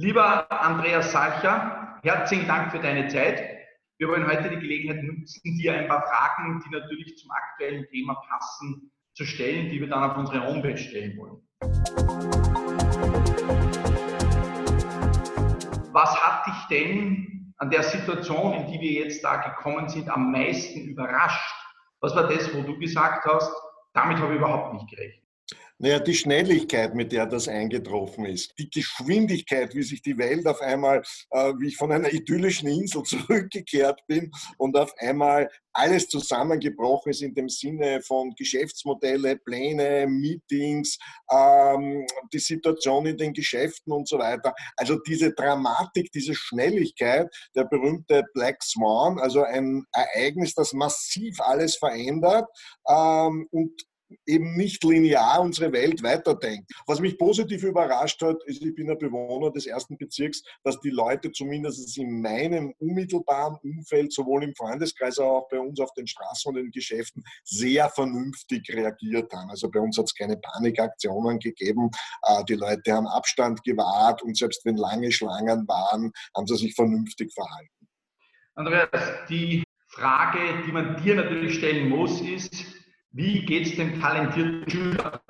Lieber Andreas Salcher, herzlichen Dank für deine Zeit. Wir wollen heute die Gelegenheit nutzen, dir ein paar Fragen, die natürlich zum aktuellen Thema passen, zu stellen, die wir dann auf unsere Homepage stellen wollen. Was hat dich denn an der Situation, in die wir jetzt da gekommen sind, am meisten überrascht? Was war das, wo du gesagt hast, damit habe ich überhaupt nicht gerechnet? Naja, die Schnelligkeit, mit der das eingetroffen ist, die Geschwindigkeit, wie sich die Welt auf einmal, äh, wie ich von einer idyllischen Insel zurückgekehrt bin und auf einmal alles zusammengebrochen ist in dem Sinne von Geschäftsmodelle, Pläne, Meetings, ähm, die Situation in den Geschäften und so weiter. Also diese Dramatik, diese Schnelligkeit, der berühmte Black Swan, also ein Ereignis, das massiv alles verändert ähm, und eben nicht linear unsere Welt weiterdenkt. Was mich positiv überrascht hat, ist, ich bin ein Bewohner des ersten Bezirks, dass die Leute zumindest in meinem unmittelbaren Umfeld, sowohl im Freundeskreis, als auch bei uns auf den Straßen und in den Geschäften, sehr vernünftig reagiert haben. Also bei uns hat es keine Panikaktionen gegeben. Äh, die Leute haben Abstand gewahrt und selbst wenn lange Schlangen waren, haben sie sich vernünftig verhalten. Andreas, die Frage, die man dir natürlich stellen muss, ist, wie geht es dem talentierten Schüler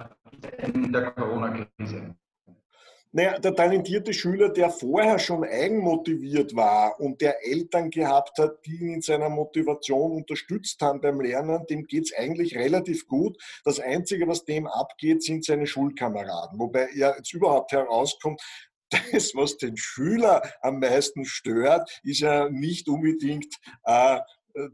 in der Corona-Krise? Naja, der talentierte Schüler, der vorher schon eigenmotiviert war und der Eltern gehabt hat, die ihn in seiner Motivation unterstützt haben beim Lernen, dem geht es eigentlich relativ gut. Das Einzige, was dem abgeht, sind seine Schulkameraden. Wobei er jetzt überhaupt herauskommt, das, was den Schüler am meisten stört, ist ja nicht unbedingt äh,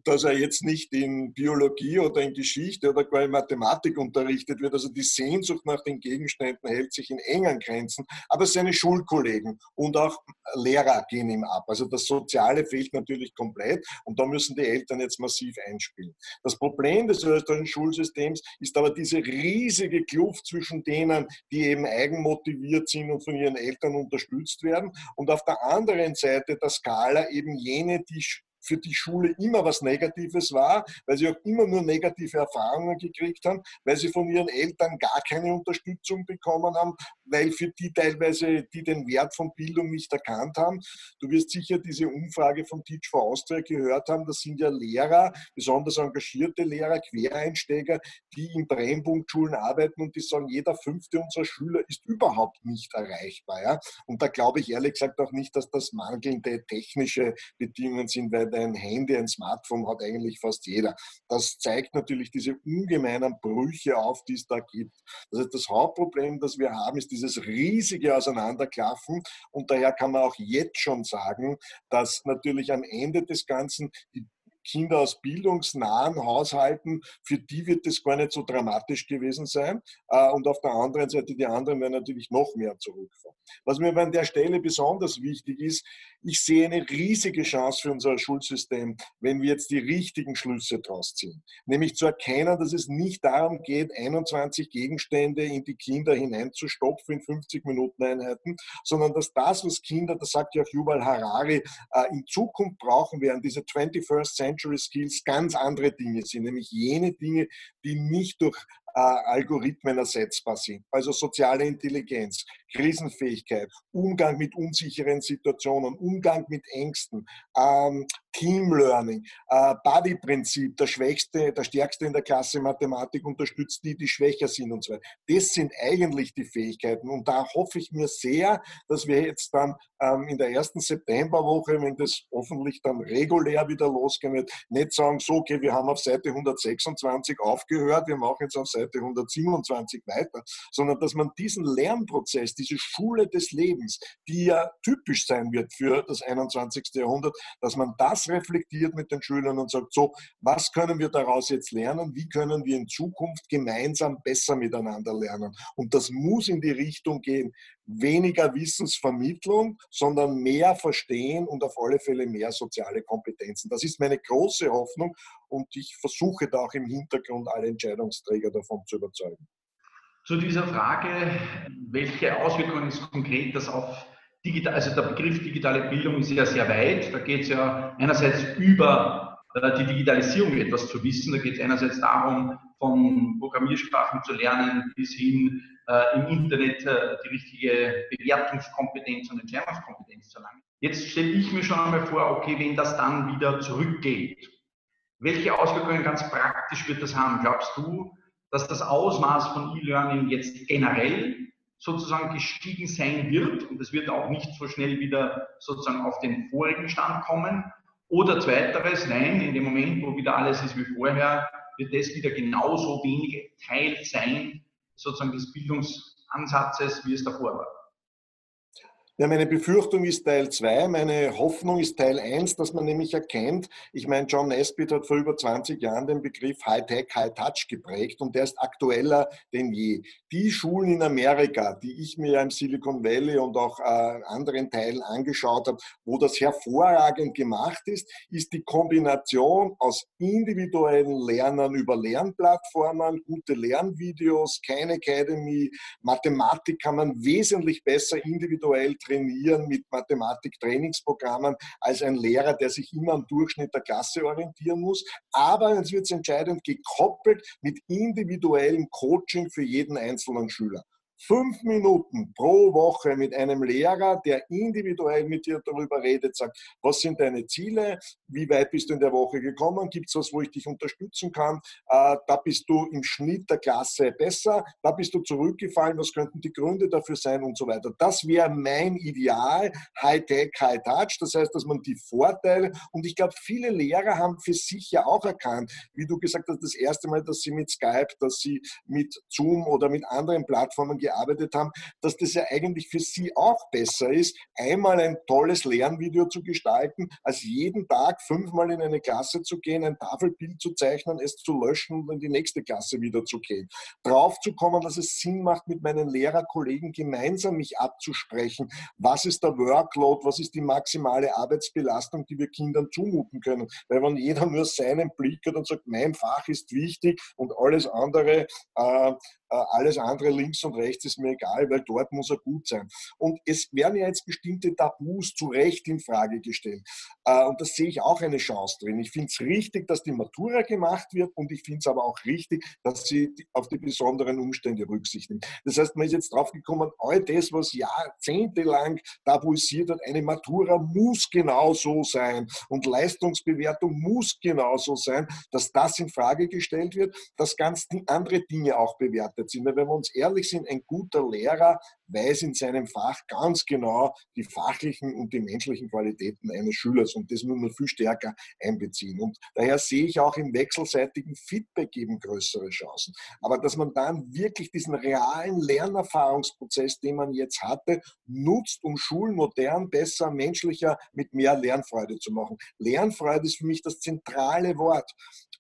dass er jetzt nicht in Biologie oder in Geschichte oder gar in Mathematik unterrichtet wird. Also die Sehnsucht nach den Gegenständen hält sich in engen Grenzen. Aber seine Schulkollegen und auch Lehrer gehen ihm ab. Also das Soziale fehlt natürlich komplett und da müssen die Eltern jetzt massiv einspielen. Das Problem des österreichischen Schulsystems ist aber diese riesige Kluft zwischen denen, die eben eigenmotiviert sind und von ihren Eltern unterstützt werden und auf der anderen Seite der Skala eben jene, die für die Schule immer was Negatives war, weil sie auch immer nur negative Erfahrungen gekriegt haben, weil sie von ihren Eltern gar keine Unterstützung bekommen haben, weil für die teilweise, die den Wert von Bildung nicht erkannt haben. Du wirst sicher diese Umfrage von Teach for Austria gehört haben. Das sind ja Lehrer, besonders engagierte Lehrer, Quereinsteiger, die in Brennpunktschulen arbeiten und die sagen, jeder fünfte unserer Schüler ist überhaupt nicht erreichbar. Ja? Und da glaube ich ehrlich gesagt auch nicht, dass das mangelnde technische Bedingungen sind, weil ein Handy, ein Smartphone hat eigentlich fast jeder. Das zeigt natürlich diese ungemeinen Brüche auf, die es da gibt. Das heißt, das Hauptproblem, das wir haben, ist dieses riesige Auseinanderklaffen. Und daher kann man auch jetzt schon sagen, dass natürlich am Ende des Ganzen die Kinder aus bildungsnahen Haushalten, für die wird das gar nicht so dramatisch gewesen sein. Äh, und auf der anderen Seite, die anderen werden natürlich noch mehr zurückfahren. Was mir an der Stelle besonders wichtig ist, ich sehe eine riesige Chance für unser Schulsystem, wenn wir jetzt die richtigen Schlüsse draus ziehen. Nämlich zu erkennen, dass es nicht darum geht, 21 Gegenstände in die Kinder hineinzustopfen in 50 Minuten Einheiten, sondern dass das, was Kinder, das sagt ja auch Yuval Harari, äh, in Zukunft brauchen werden, diese 21st Century Skills, ganz andere Dinge sind, nämlich jene Dinge, die nicht durch Algorithmen ersetzbar sind. Also soziale Intelligenz, Krisenfähigkeit, Umgang mit unsicheren Situationen, Umgang mit Ängsten, ähm, Team Learning, äh, Buddy-Prinzip, der Schwächste, der Stärkste in der Klasse Mathematik unterstützt die, die schwächer sind und so weiter. Das sind eigentlich die Fähigkeiten und da hoffe ich mir sehr, dass wir jetzt dann ähm, in der ersten Septemberwoche, wenn das hoffentlich dann regulär wieder losgehen wird, nicht sagen, so, okay, wir haben auf Seite 126 aufgehört, wir machen jetzt auf Seite 127 weiter, sondern dass man diesen Lernprozess, diese Schule des Lebens, die ja typisch sein wird für das 21. Jahrhundert, dass man das reflektiert mit den Schülern und sagt, so, was können wir daraus jetzt lernen? Wie können wir in Zukunft gemeinsam besser miteinander lernen? Und das muss in die Richtung gehen, weniger Wissensvermittlung, sondern mehr Verstehen und auf alle Fälle mehr soziale Kompetenzen. Das ist meine große Hoffnung und ich versuche da auch im Hintergrund alle Entscheidungsträger davon zu überzeugen. Zu dieser Frage, welche Auswirkungen es konkret das auf digital, also der Begriff digitale Bildung ist ja sehr weit. Da geht es ja einerseits über äh, die Digitalisierung etwas zu wissen. Da geht es einerseits darum, von Programmiersprachen zu lernen bis hin äh, im Internet äh, die richtige Bewertungskompetenz und Entscheidungskompetenz zu erlangen. Jetzt stelle ich mir schon einmal vor, okay, wenn das dann wieder zurückgeht, welche Auswirkungen ganz praktisch wird das haben? Glaubst du, dass das Ausmaß von E-Learning jetzt generell sozusagen gestiegen sein wird und es wird auch nicht so schnell wieder sozusagen auf den vorigen Stand kommen? Oder zweiteres, nein, in dem Moment, wo wieder alles ist wie vorher, wird das wieder genauso wenig Teil sein, sozusagen des Bildungsansatzes, wie es davor war. Ja, meine Befürchtung ist Teil 2, meine Hoffnung ist Teil 1, dass man nämlich erkennt, ich meine, John Nesbitt hat vor über 20 Jahren den Begriff High-Tech, High-Touch geprägt und der ist aktueller denn je. Die Schulen in Amerika, die ich mir ja im Silicon Valley und auch äh, anderen Teilen angeschaut habe, wo das hervorragend gemacht ist, ist die Kombination aus individuellen Lernern über Lernplattformen, gute Lernvideos, keine Academy, Mathematik kann man wesentlich besser individuell trainieren mit Mathematik-Trainingsprogrammen als ein Lehrer, der sich immer am Durchschnitt der Klasse orientieren muss. Aber jetzt wird es entscheidend gekoppelt mit individuellem Coaching für jeden einzelnen Schüler fünf Minuten pro Woche mit einem Lehrer, der individuell mit dir darüber redet, sagt, was sind deine Ziele, wie weit bist du in der Woche gekommen, gibt es was, wo ich dich unterstützen kann, äh, da bist du im Schnitt der Klasse besser, da bist du zurückgefallen, was könnten die Gründe dafür sein? Und so weiter. Das wäre mein Ideal, High-Tech, High-Touch, das heißt, dass man die Vorteile, und ich glaube, viele Lehrer haben für sich ja auch erkannt, wie du gesagt hast, das erste Mal, dass sie mit Skype, dass sie mit Zoom oder mit anderen Plattformen gearbeitet haben, dass das ja eigentlich für sie auch besser ist, einmal ein tolles Lernvideo zu gestalten, als jeden Tag fünfmal in eine Klasse zu gehen, ein Tafelbild zu zeichnen, es zu löschen und in die nächste Klasse wieder zu gehen. Drauf zu kommen, dass es Sinn macht, mit meinen Lehrerkollegen gemeinsam mich abzusprechen. Was ist der Workload? Was ist die maximale Arbeitsbelastung, die wir Kindern zumuten können? Weil wenn jeder nur seinen Blick hat und sagt, mein Fach ist wichtig und alles andere äh, äh, alles andere links und rechts ist mir egal, weil dort muss er gut sein. Und es werden ja jetzt bestimmte Tabus zu Recht in Frage gestellt. Äh, und das sehe ich auch eine Chance drin. Ich finde es richtig, dass die Matura gemacht wird und ich finde es aber auch richtig, dass sie auf die besonderen Umstände Rücksicht nimmt. Das heißt, man ist jetzt drauf gekommen, all das, was jahrzehntelang tabuisiert hat, eine Matura muss genauso sein und Leistungsbewertung muss genauso sein, dass das in Frage gestellt wird, dass ganz andere Dinge auch bewertet sind. Weil wenn wir uns ehrlich sind, ein guter Lehrer weiß in seinem Fach ganz genau die fachlichen und die menschlichen Qualitäten eines Schülers und das muss man viel stärker einbeziehen. Und daher sehe ich auch im wechselseitigen Feedback eben größere Chancen. Aber dass man dann wirklich diesen realen Lernerfahrungsprozess, den man jetzt hatte, nutzt, um Schulen modern, besser, menschlicher, mit mehr Lernfreude zu machen. Lernfreude ist für mich das zentrale Wort.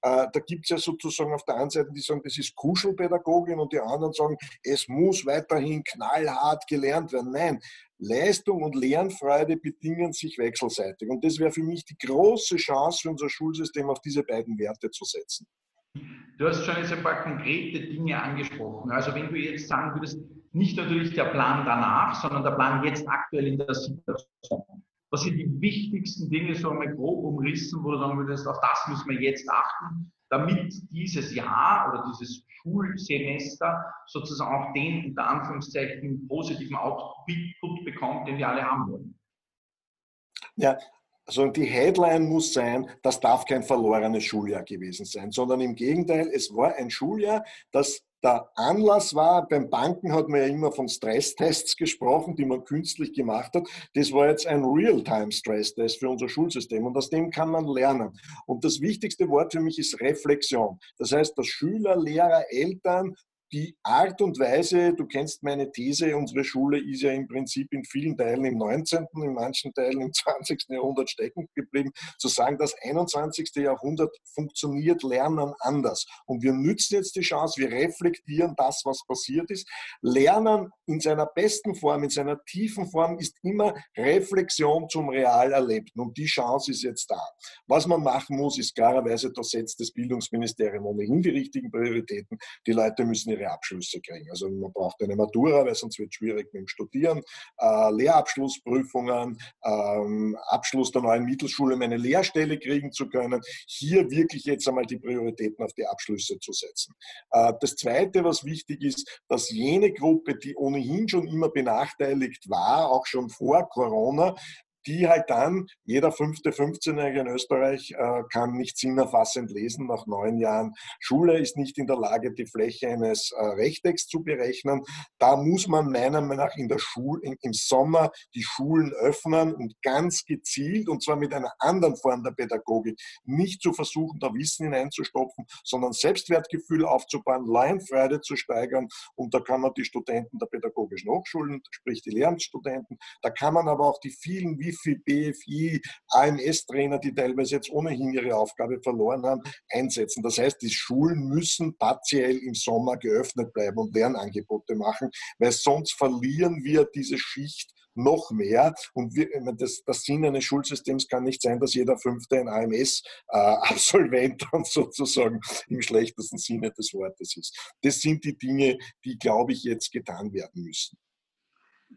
Äh, da gibt es ja sozusagen auf der einen Seite, die sagen, das ist Kuschelpädagogin und die anderen sagen, es muss weiterhin knallhart gelernt werden. Nein, Leistung und Lernfreude bedingen sich wechselseitig. Und das wäre für mich die große Chance für unser Schulsystem, auf diese beiden Werte zu setzen. Du hast schon jetzt ein paar konkrete Dinge angesprochen. Also wenn du jetzt sagen würdest, nicht natürlich der Plan danach, sondern der Plan jetzt aktuell in der Situation. Was sind die wichtigsten Dinge, so einmal grob umrissen, wo du sagen würdest, auf das müssen wir jetzt achten, damit dieses Jahr oder dieses Schulsemester sozusagen auch den unter Anführungszeichen positiven Output bekommt, den wir alle haben wollen? Ja, also die Headline muss sein, das darf kein verlorenes Schuljahr gewesen sein, sondern im Gegenteil, es war ein Schuljahr, das der Anlass war, beim Banken hat man ja immer von Stresstests gesprochen, die man künstlich gemacht hat. Das war jetzt ein Real-Time-Stress-Test für unser Schulsystem und aus dem kann man lernen. Und das wichtigste Wort für mich ist Reflexion. Das heißt, dass Schüler, Lehrer, Eltern die Art und Weise, du kennst meine These, unsere Schule ist ja im Prinzip in vielen Teilen im 19., in manchen Teilen im 20. Jahrhundert stecken geblieben, zu sagen, das 21. Jahrhundert funktioniert Lernen anders. Und wir nützen jetzt die Chance, wir reflektieren das, was passiert ist. Lernen in seiner besten Form, in seiner tiefen Form ist immer Reflexion zum real Erlebten. Und die Chance ist jetzt da. Was man machen muss, ist klarerweise, da setzt das Bildungsministerium ohnehin die richtigen Prioritäten. Die Leute müssen ihre ihre Abschlüsse kriegen. Also man braucht eine Matura, weil sonst wird es schwierig mit dem Studieren, äh, Lehrabschlussprüfungen, ähm, Abschluss der neuen Mittelschule, um eine Lehrstelle kriegen zu können. Hier wirklich jetzt einmal die Prioritäten auf die Abschlüsse zu setzen. Äh, das Zweite, was wichtig ist, dass jene Gruppe, die ohnehin schon immer benachteiligt war, auch schon vor Corona, die halt dann, jeder fünfte 15-Jährige in Österreich äh, kann nicht sinnerfassend lesen nach neun Jahren Schule, ist nicht in der Lage, die Fläche eines äh, Rechtecks zu berechnen. Da muss man meiner Meinung nach in der Schule, in, im Sommer die Schulen öffnen und ganz gezielt, und zwar mit einer anderen Form der Pädagogik, nicht zu versuchen, da Wissen hineinzustopfen, sondern Selbstwertgefühl aufzubauen, Laienfreude zu steigern. Und da kann man die Studenten der pädagogischen Hochschulen, sprich die Lehramtsstudenten, da kann man aber auch die vielen, wie BIFI, BFI, AMS-Trainer, die teilweise jetzt ohnehin ihre Aufgabe verloren haben, einsetzen. Das heißt, die Schulen müssen partiell im Sommer geöffnet bleiben und Lernangebote machen, weil sonst verlieren wir diese Schicht noch mehr. Und wir, das, das Sinn eines Schulsystems kann nicht sein, dass jeder Fünfte ein AMS-Absolvent äh, dann sozusagen im schlechtesten Sinne des Wortes ist. Das sind die Dinge, die, glaube ich, jetzt getan werden müssen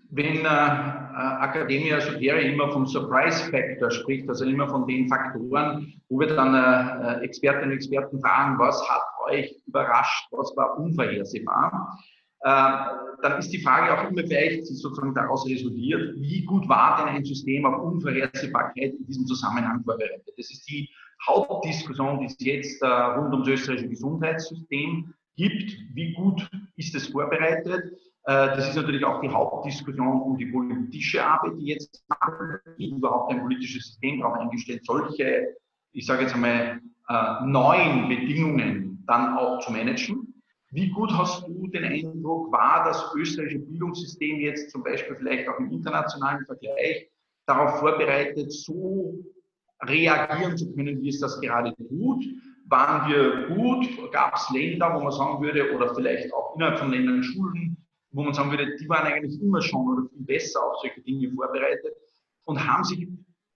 wenn äh, Academia Superior immer vom Surprise Factor spricht, also immer von den Faktoren, wo wir dann äh, Expertinnen und Experten fragen, was hat euch überrascht, was war unvorhersehbar, äh, dann ist die Frage auch immer vielleicht sozusagen daraus resultiert, wie gut war denn ein System auf Unvorhersehbarkeit in diesem Zusammenhang vorbereitet. Das ist die Hauptdiskussion, die es jetzt äh, rund ums österreichische Gesundheitssystem gibt. Wie gut ist es vorbereitet? Äh, das ist natürlich auch die Hauptdiskussion um die politische Arbeit, die jetzt überhaupt ein politisches System darauf eingestellt, solche, ich sage jetzt einmal, äh, neuen Bedingungen dann auch zu managen. Wie gut hast du den Eindruck, war das österreichische Bildungssystem jetzt zum Beispiel vielleicht auch im internationalen Vergleich darauf vorbereitet, so reagieren zu können, wie es das gerade tut? Waren wir gut? Gab es Länder, wo man sagen würde, oder vielleicht auch innerhalb von Ländern Schulen, wo man sagen würde, die waren eigentlich immer schon oder viel besser auf solche Dinge vorbereitet und haben sich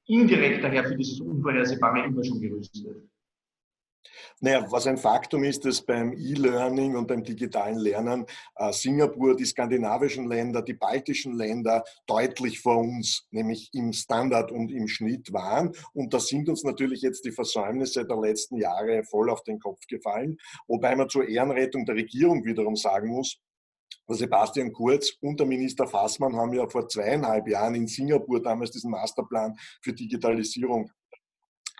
indirekt daher für dieses Unvorhersehbare immer schon gerüstet. Naja, was ein Faktum ist, dass beim E-Learning und beim digitalen Lernen äh, Singapur, die skandinavischen Länder, die baltischen Länder deutlich vor uns, nämlich im Standard und im Schnitt waren. Und da sind uns natürlich jetzt die Versäumnisse der letzten Jahre voll auf den Kopf gefallen. Wobei man zur Ehrenrettung der Regierung wiederum sagen muss, Sebastian Kurz und der Minister Fassmann haben ja vor zweieinhalb Jahren in Singapur damals diesen Masterplan für Digitalisierung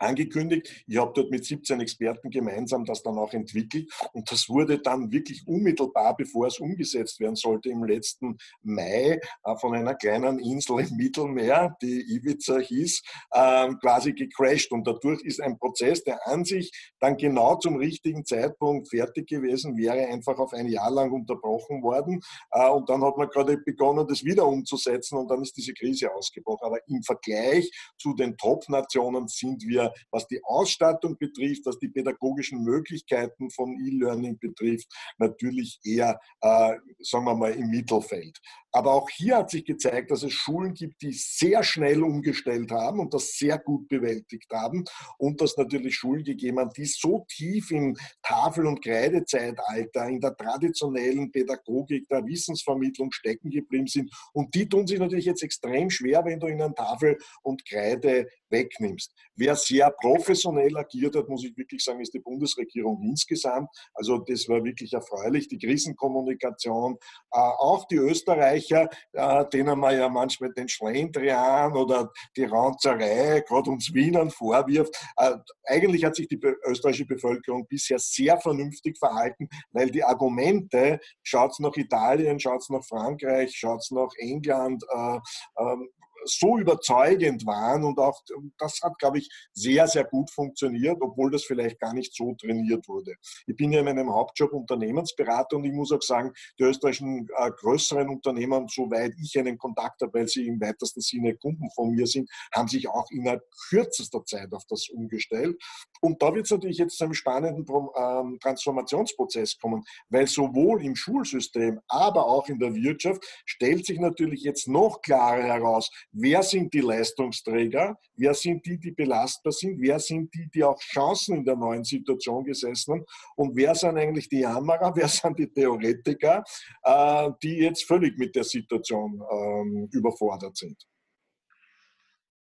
angekündigt. Ich habe dort mit 17 Experten gemeinsam das dann auch entwickelt und das wurde dann wirklich unmittelbar, bevor es umgesetzt werden sollte, im letzten Mai äh, von einer kleinen Insel im Mittelmeer, die Ibiza hieß, ähm, quasi gecrashed und dadurch ist ein Prozess, der an sich dann genau zum richtigen Zeitpunkt fertig gewesen wäre, einfach auf ein Jahr lang unterbrochen worden äh, und dann hat man gerade begonnen, das wieder umzusetzen und dann ist diese Krise ausgebrochen. Aber im Vergleich zu den Top-Nationen sind wir was die Ausstattung betrifft, was die pädagogischen Möglichkeiten von E-Learning betrifft, natürlich eher, äh, sagen wir mal, im Mittelfeld. Aber auch hier hat sich gezeigt, dass es Schulen gibt, die sehr schnell umgestellt haben und das sehr gut bewältigt haben und dass natürlich Schulen gegeben haben, die so tief im Tafel- und Kreidezeitalter, in der traditionellen Pädagogik der Wissensvermittlung stecken geblieben sind. Und die tun sich natürlich jetzt extrem schwer, wenn du ihnen Tafel und Kreide wegnimmst. Wer sehr professionell agiert hat, muss ich wirklich sagen, ist die Bundesregierung insgesamt. Also das war wirklich erfreulich. Die Krisenkommunikation, äh, auch die Österreicher, Österreicher, äh, denen man ja manchmal den Schlendrian oder die Ranzerei, gerade uns Wienern vorwirft. Äh, eigentlich hat sich die österreichische Bevölkerung bisher sehr vernünftig verhalten, weil die Argumente, schaut es nach Italien, schaut es nach Frankreich, schaut es nach England, äh, ähm, so überzeugend waren und auch das hat, glaube ich, sehr, sehr gut funktioniert, obwohl das vielleicht gar nicht so trainiert wurde. Ich bin ja in meinem Hauptjob Unternehmensberater und ich muss auch sagen, die österreichischen äh, größeren Unternehmen, soweit ich einen Kontakt habe, weil sie im weitesten Sinne Kunden von mir sind, haben sich auch innerhalb kürzester Zeit auf das umgestellt. Und da wird es natürlich jetzt zu einem spannenden ähm, Transformationsprozess kommen, weil sowohl im Schulsystem, aber auch in der Wirtschaft stellt sich natürlich jetzt noch klarer heraus, wer sind die Leistungsträger, wer sind die, die belastbar sind, wer sind die, die auch Chancen in der neuen Situation gesessen haben? Und wer sind eigentlich die Jammerer, wer sind die Theoretiker, äh, die jetzt völlig mit der Situation ähm, überfordert sind.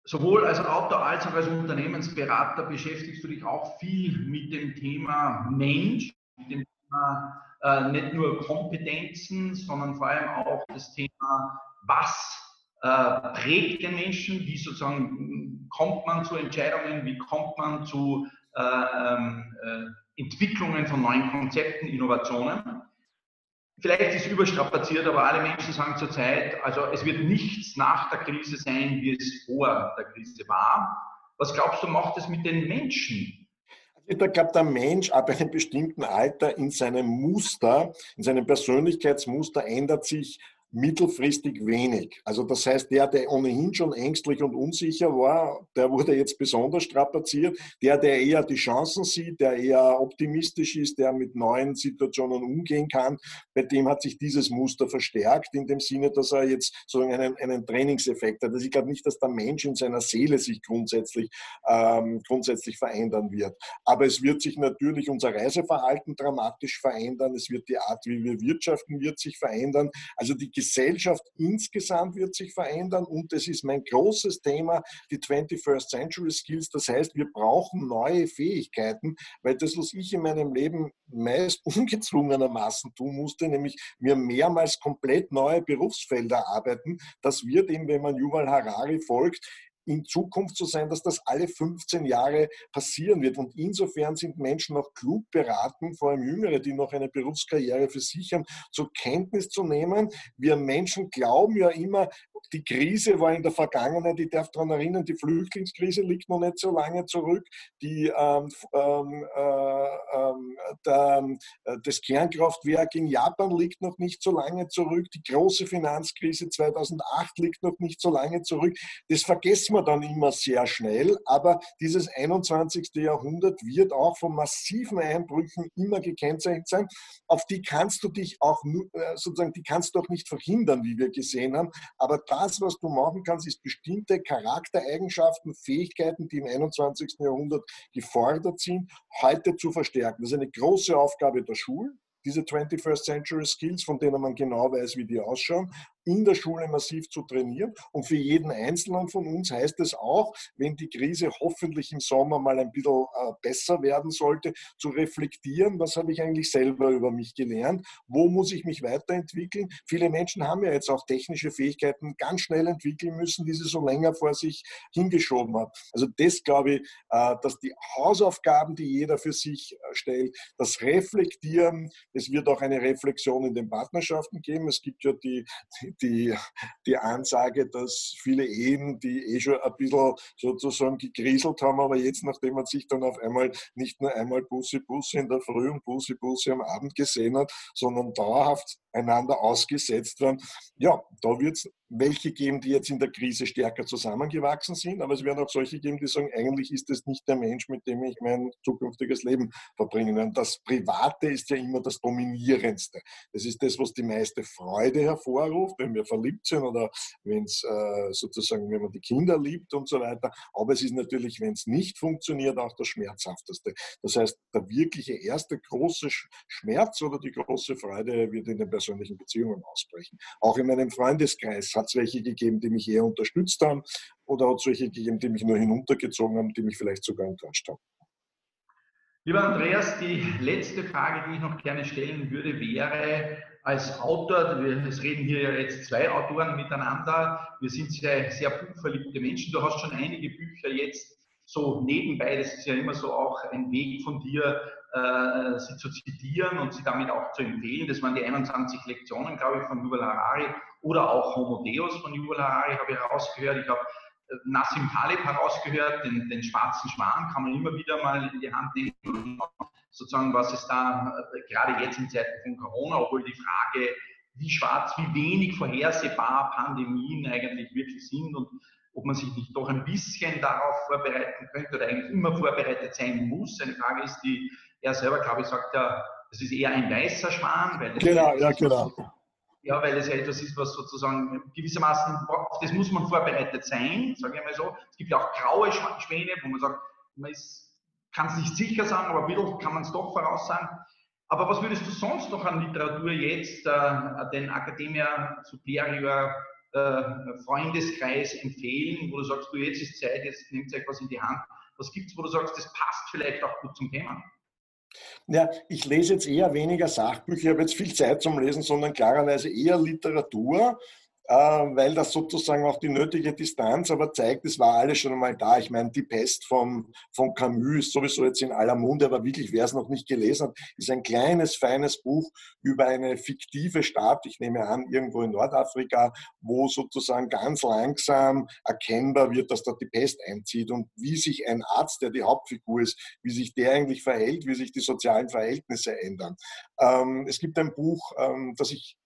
Sowohl als Autor als auch als Unternehmensberater beschäftigst du dich auch viel mit dem Thema Mensch, mit dem Thema äh, nicht nur Kompetenzen, sondern vor allem auch das Thema, was prägt den Menschen, wie sozusagen kommt man zu Entscheidungen, wie kommt man zu äh, ähm, äh, Entwicklungen von neuen Konzepten, Innovationen. Vielleicht ist es überstrapaziert, aber alle Menschen sagen zurzeit, also es wird nichts nach der Krise sein, wie es vor der Krise war. Was glaubst du, macht es mit den Menschen? Ich glaube, der Mensch ab einem bestimmten Alter in seinem Muster, in seinem Persönlichkeitsmuster ändert sich mittelfristig wenig. Also das heißt, der, der ohnehin schon ängstlich und unsicher war, der wurde jetzt besonders strapaziert. Der, der eher die Chancen sieht, der eher optimistisch ist, der mit neuen Situationen umgehen kann, bei dem hat sich dieses Muster verstärkt, in dem Sinne, dass er jetzt sozusagen einen, einen Trainingseffekt hat. Also ich glaube nicht, dass der Mensch in seiner Seele sich grundsätzlich, ähm, grundsätzlich verändern wird. Aber es wird sich natürlich unser Reiseverhalten dramatisch verändern. Es wird die Art, wie wir wirtschaften, wird sich verändern. Also die Gesellschaft insgesamt wird sich verändern und es ist mein großes Thema, die 21st Century Skills. Das heißt, wir brauchen neue Fähigkeiten, weil das, was ich in meinem Leben meist ungezwungenermaßen tun musste, nämlich mir mehrmals komplett neue Berufsfelder arbeiten, das wird eben, wenn man Yuval Harari folgt, in Zukunft so sein, dass das alle 15 Jahre passieren wird. Und insofern sind Menschen auch klug beraten, vor allem Jüngere, die noch eine Berufskarriere für sich haben, zur Kenntnis zu nehmen. Wir Menschen glauben ja immer, die Krise war in der Vergangenheit, ich darf daran erinnern, die Flüchtlingskrise liegt noch nicht so lange zurück. Die, ähm, ähm, äh, ähm, der, äh, das Kernkraftwerk in Japan liegt noch nicht so lange zurück. Die große Finanzkrise 2008 liegt noch nicht so lange zurück. Das vergessen wir dann immer sehr schnell. Aber dieses 21. Jahrhundert wird auch von massiven Einbrüchen immer gekennzeichnet sein. Auf die kannst du dich auch äh, sozusagen, die kannst du auch nicht verhindern, wie wir gesehen haben. Aber das, was du machen kannst, ist bestimmte Charaktereigenschaften, Fähigkeiten, die im 21. Jahrhundert gefordert sind, heute zu verstärken. Das ist eine große Aufgabe der Schulen diese 21st Century Skills, von denen man genau weiß, wie die ausschauen, in der Schule massiv zu trainieren. Und für jeden Einzelnen von uns heißt es auch, wenn die Krise hoffentlich im Sommer mal ein bisschen äh, besser werden sollte, zu reflektieren, was habe ich eigentlich selber über mich gelernt, wo muss ich mich weiterentwickeln. Viele Menschen haben ja jetzt auch technische Fähigkeiten ganz schnell entwickeln müssen, die sie so länger vor sich hingeschoben haben. Also das glaube ich, äh, dass die Hausaufgaben, die jeder für sich äh, stellt, das Reflektieren, es wird auch eine Reflexion in den Partnerschaften geben. Es gibt ja die, die, die Ansage, dass viele Ehen, die eh schon ein bisschen sozusagen gegrieselt haben, aber jetzt, nachdem man sich dann auf einmal nicht nur einmal Bussi Bussi in der Früh und Bussi Bussi am Abend gesehen hat, sondern dauerhaft einander ausgesetzt werden, ja, da wird es welche geben, die jetzt in der Krise stärker zusammengewachsen sind, aber es werden auch solche geben, die sagen, eigentlich ist es nicht der Mensch, mit dem ich mein zukünftiges Leben verbringen. Und das Private ist ja immer das Dominierendste. Das ist das, was die meiste Freude hervorruft, wenn wir verliebt sind oder wenn es äh, sozusagen, wenn man die Kinder liebt und so weiter. Aber es ist natürlich, wenn es nicht funktioniert, auch das Schmerzhafteste. Das heißt, der wirkliche erste große Schmerz oder die große Freude wird in den persönlichen Beziehungen ausbrechen. Auch in meinem Freundeskreis hat es welche gegeben, die mich eher unterstützt haben oder hat es welche gegeben, die mich nur hinuntergezogen haben, die mich vielleicht sogar enttäuscht haben. Lieber Andreas, die letzte Frage, die ich noch gerne stellen würde, wäre als Autor, wir reden hier jetzt zwei Autoren miteinander, wir sind sehr, sehr buchverliebte Menschen, du hast schon einige Bücher jetzt so nebenbei, das ist ja immer so auch ein Weg von dir, äh, sie zu zitieren und sie damit auch zu empfehlen. Das waren die 21 Lektionen, glaube ich, von Yuval Harari oder auch Homo Deus von Yuval Harari habe ich herausgehört. Ich habe äh, Nassim Taleb herausgehört, den, den schwarzen Schwan kann man immer wieder mal in die Hand nehmen. Sozusagen, was ist da, äh, gerade jetzt in Zeiten von Corona, obwohl die Frage, wie schwarz, wie wenig vorhersehbar Pandemien eigentlich wirklich sind und ob man sich nicht doch ein bisschen darauf vorbereiten könnte oder eigentlich immer vorbereitet sein muss. Eine Frage ist, die er selber, glaube ich, sagt ja, das ist eher ein weißer Schwan. Weil genau, ja, genau. Ja, weil es ja etwas ist, was sozusagen gewissermaßen, auf das muss man vorbereitet sein, sage ich mal so. Es gibt ja auch graue Schwäne, wo man sagt, man kann es nicht sicher sagen, aber ein bisschen kann man es doch voraussagen. Aber was würdest du sonst noch an Literatur jetzt äh, den Academia Superior äh, Freundeskreis empfehlen, wo du sagst, du jetzt ist Zeit, jetzt nimmt euch was in die Hand. Was gibt es, wo du sagst, das passt vielleicht auch gut zum Thema? Ja, ich lese jetzt eher weniger Sachbücher, ich habe jetzt viel Zeit zum Lesen, sondern klarerweise eher Literatur. Äh, weil das sozusagen auch die nötige Distanz aber zeigt, es war alles schon einmal da. Ich meine, die Pest von, von Camus ist sowieso jetzt in aller Munde, aber wirklich, wer es noch nicht gelesen hat, ist ein kleines, feines Buch über eine fiktive Stadt, ich nehme an, irgendwo in Nordafrika, wo sozusagen ganz langsam erkennbar wird, dass dort die Pest einzieht und wie sich ein Arzt, der die Hauptfigur ist, wie sich der eigentlich verhält, wie sich die sozialen Verhältnisse ändern. Ähm, es gibt ein Buch, ähm, das ich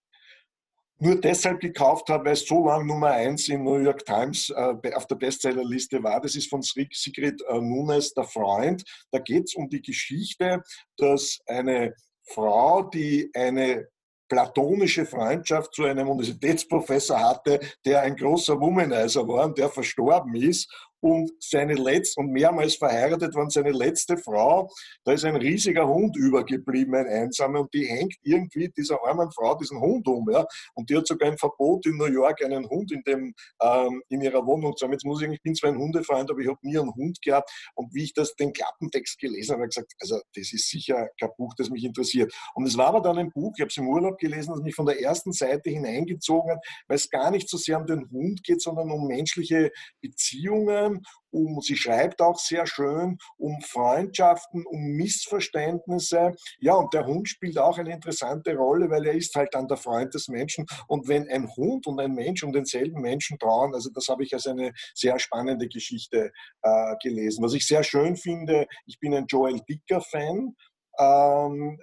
nur deshalb gekauft habe, weil es so lange Nummer eins in New York Times äh, auf der Bestsellerliste war. Das ist von Sigrid äh, Nunes, der Freund. Da geht es um die Geschichte, dass eine Frau, die eine platonische Freundschaft zu einem Universitätsprofessor hatte, der ein großer Womanizer war und der verstorben ist und seine letzte und mehrmals verheiratet waren, seine letzte Frau, da ist ein riesiger Hund übergeblieben, ein einsamer, und die hängt irgendwie dieser armen Frau diesen Hund um, ja, und die hat sogar ein Verbot in New York, einen Hund in dem ähm, in ihrer Wohnung zu haben. Jetzt muss ich, ich bin zwar ein Hundefreund, aber ich habe nie einen Hund gehabt, und wie ich das den Klappentext gelesen habe, habe ich gesagt, also das ist sicher kein Buch, das mich interessiert. Und es war aber dann ein Buch, ich habe es im Urlaub gelesen, das mich von der ersten Seite hineingezogen hat, weil es gar nicht so sehr um den Hund geht, sondern um menschliche Beziehungen Beziehungen, um, sie schreibt auch sehr schön, um Freundschaften, um Missverständnisse. Ja, und der Hund spielt auch eine interessante Rolle, weil er ist halt dann der Freund des Menschen. Und wenn ein Hund und ein Mensch um denselben Menschen trauern, also das habe ich als eine sehr spannende Geschichte äh, gelesen. Was ich sehr schön finde, ich bin ein Joel Dicker-Fan. Ähm,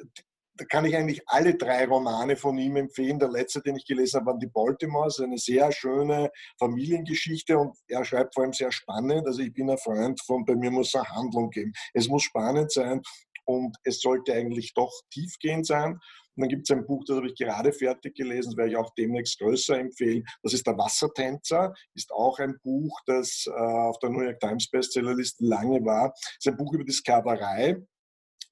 da kann ich eigentlich alle drei Romane von ihm empfehlen. Der letzte, den ich gelesen habe, waren die Baltimores, eine sehr schöne Familiengeschichte und er schreibt vor allem sehr spannend. Also ich bin ein Freund von, bei mir muss es eine Handlung geben. Es muss spannend sein und es sollte eigentlich doch tiefgehend sein. Und dann gibt es ein Buch, das habe ich gerade fertig gelesen, das werde ich auch demnächst größer empfehlen. Das ist Der Wassertänzer, ist auch ein Buch, das äh, auf der New York Times Bestsellerliste lange war. Es ist ein Buch über die Sklaverei,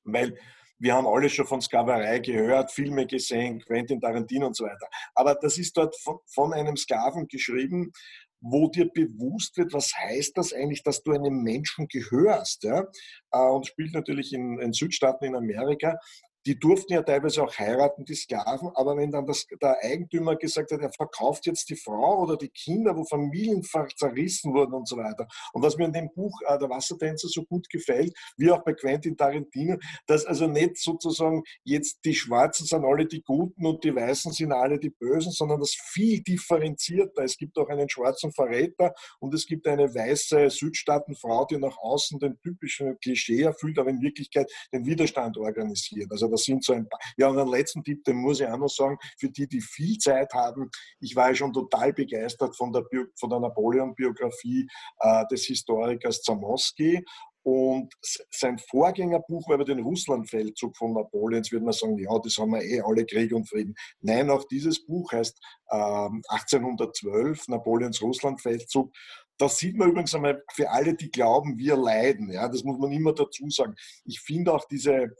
weil wir haben alle schon von Sklaverei gehört, Filme gesehen, Quentin Tarantino und so weiter. Aber das ist dort von, einem Sklaven geschrieben, wo dir bewusst wird, was heißt das eigentlich, dass du einem Menschen gehörst. Ja? Äh, und spielt natürlich in, in Südstaaten in Amerika die durften ja teilweise auch heiraten, die Sklaven, aber wenn dann das, der Eigentümer gesagt hat, er verkauft jetzt die Frau oder die Kinder, wo Familien zerrissen wurden und so weiter. Und was mir in dem Buch äh, Der Wassertänzer so gut gefällt, wie auch bei Quentin Tarantino, dass also nicht sozusagen jetzt die Schwarzen sind alle die Guten und die Weißen sind alle die Bösen, sondern das viel differenzierter. Es gibt auch einen schwarzen Verräter und es gibt eine weiße Südstaatenfrau, die nach außen den typischen Klischee erfüllt, aber in Wirklichkeit den Widerstand organisiert. Also das sind so ein paar. Ja, und einen letzten Tipp, den muss ich auch noch sagen, für die, die viel Zeit haben. Ich war ja schon total begeistert von der, von der Napoleon-Biografie äh, des Historikers Zamoski. Und sein Vorgängerbuch war über den Russlandfeldzug von Napoleon. Jetzt würde man sagen, ja, das haben wir eh alle Krieg und Frieden. Nein, auch dieses Buch heißt äh, 1812, Napoleons Russlandfeldzug. Das sieht man übrigens einmal für alle, die glauben, wir leiden. Ja, das muss man immer dazu sagen. Ich finde auch diese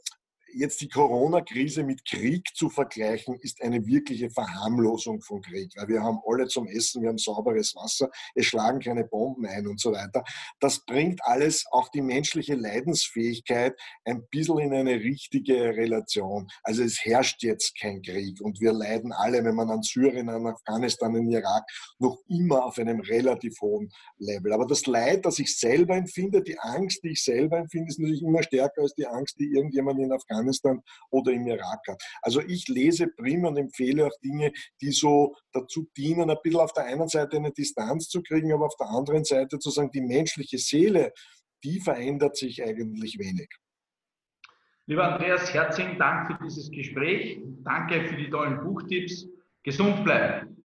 jetzt die Corona-Krise mit Krieg zu vergleichen, ist eine wirkliche Verharmlosung von Krieg, weil wir haben alle zum Essen, wir haben sauberes Wasser, es schlagen keine Bomben ein und so weiter. Das bringt alles, auch die menschliche Leidensfähigkeit, ein bisschen in eine richtige Relation. Also es herrscht jetzt kein Krieg und wir leiden alle, wenn man an Syrien, an Afghanistan, an Irak, noch immer auf einem relativ hohen Level. Aber das Leid, das ich selber empfinde, die Angst, die ich selber empfinde, ist natürlich immer stärker als die Angst, die irgendjemand in Afghanistan Afghanistan oder im Irak hat. Also ich lese prima und empfehle auch Dinge, die so dazu dienen, ein bisschen auf der einen Seite eine Distanz zu kriegen, aber auf der anderen Seite zu sagen, die menschliche Seele, die verändert sich eigentlich wenig. Lieber Andreas, herzlichen Dank für dieses Gespräch. Danke für die tollen Buchtipps. Gesund bleiben.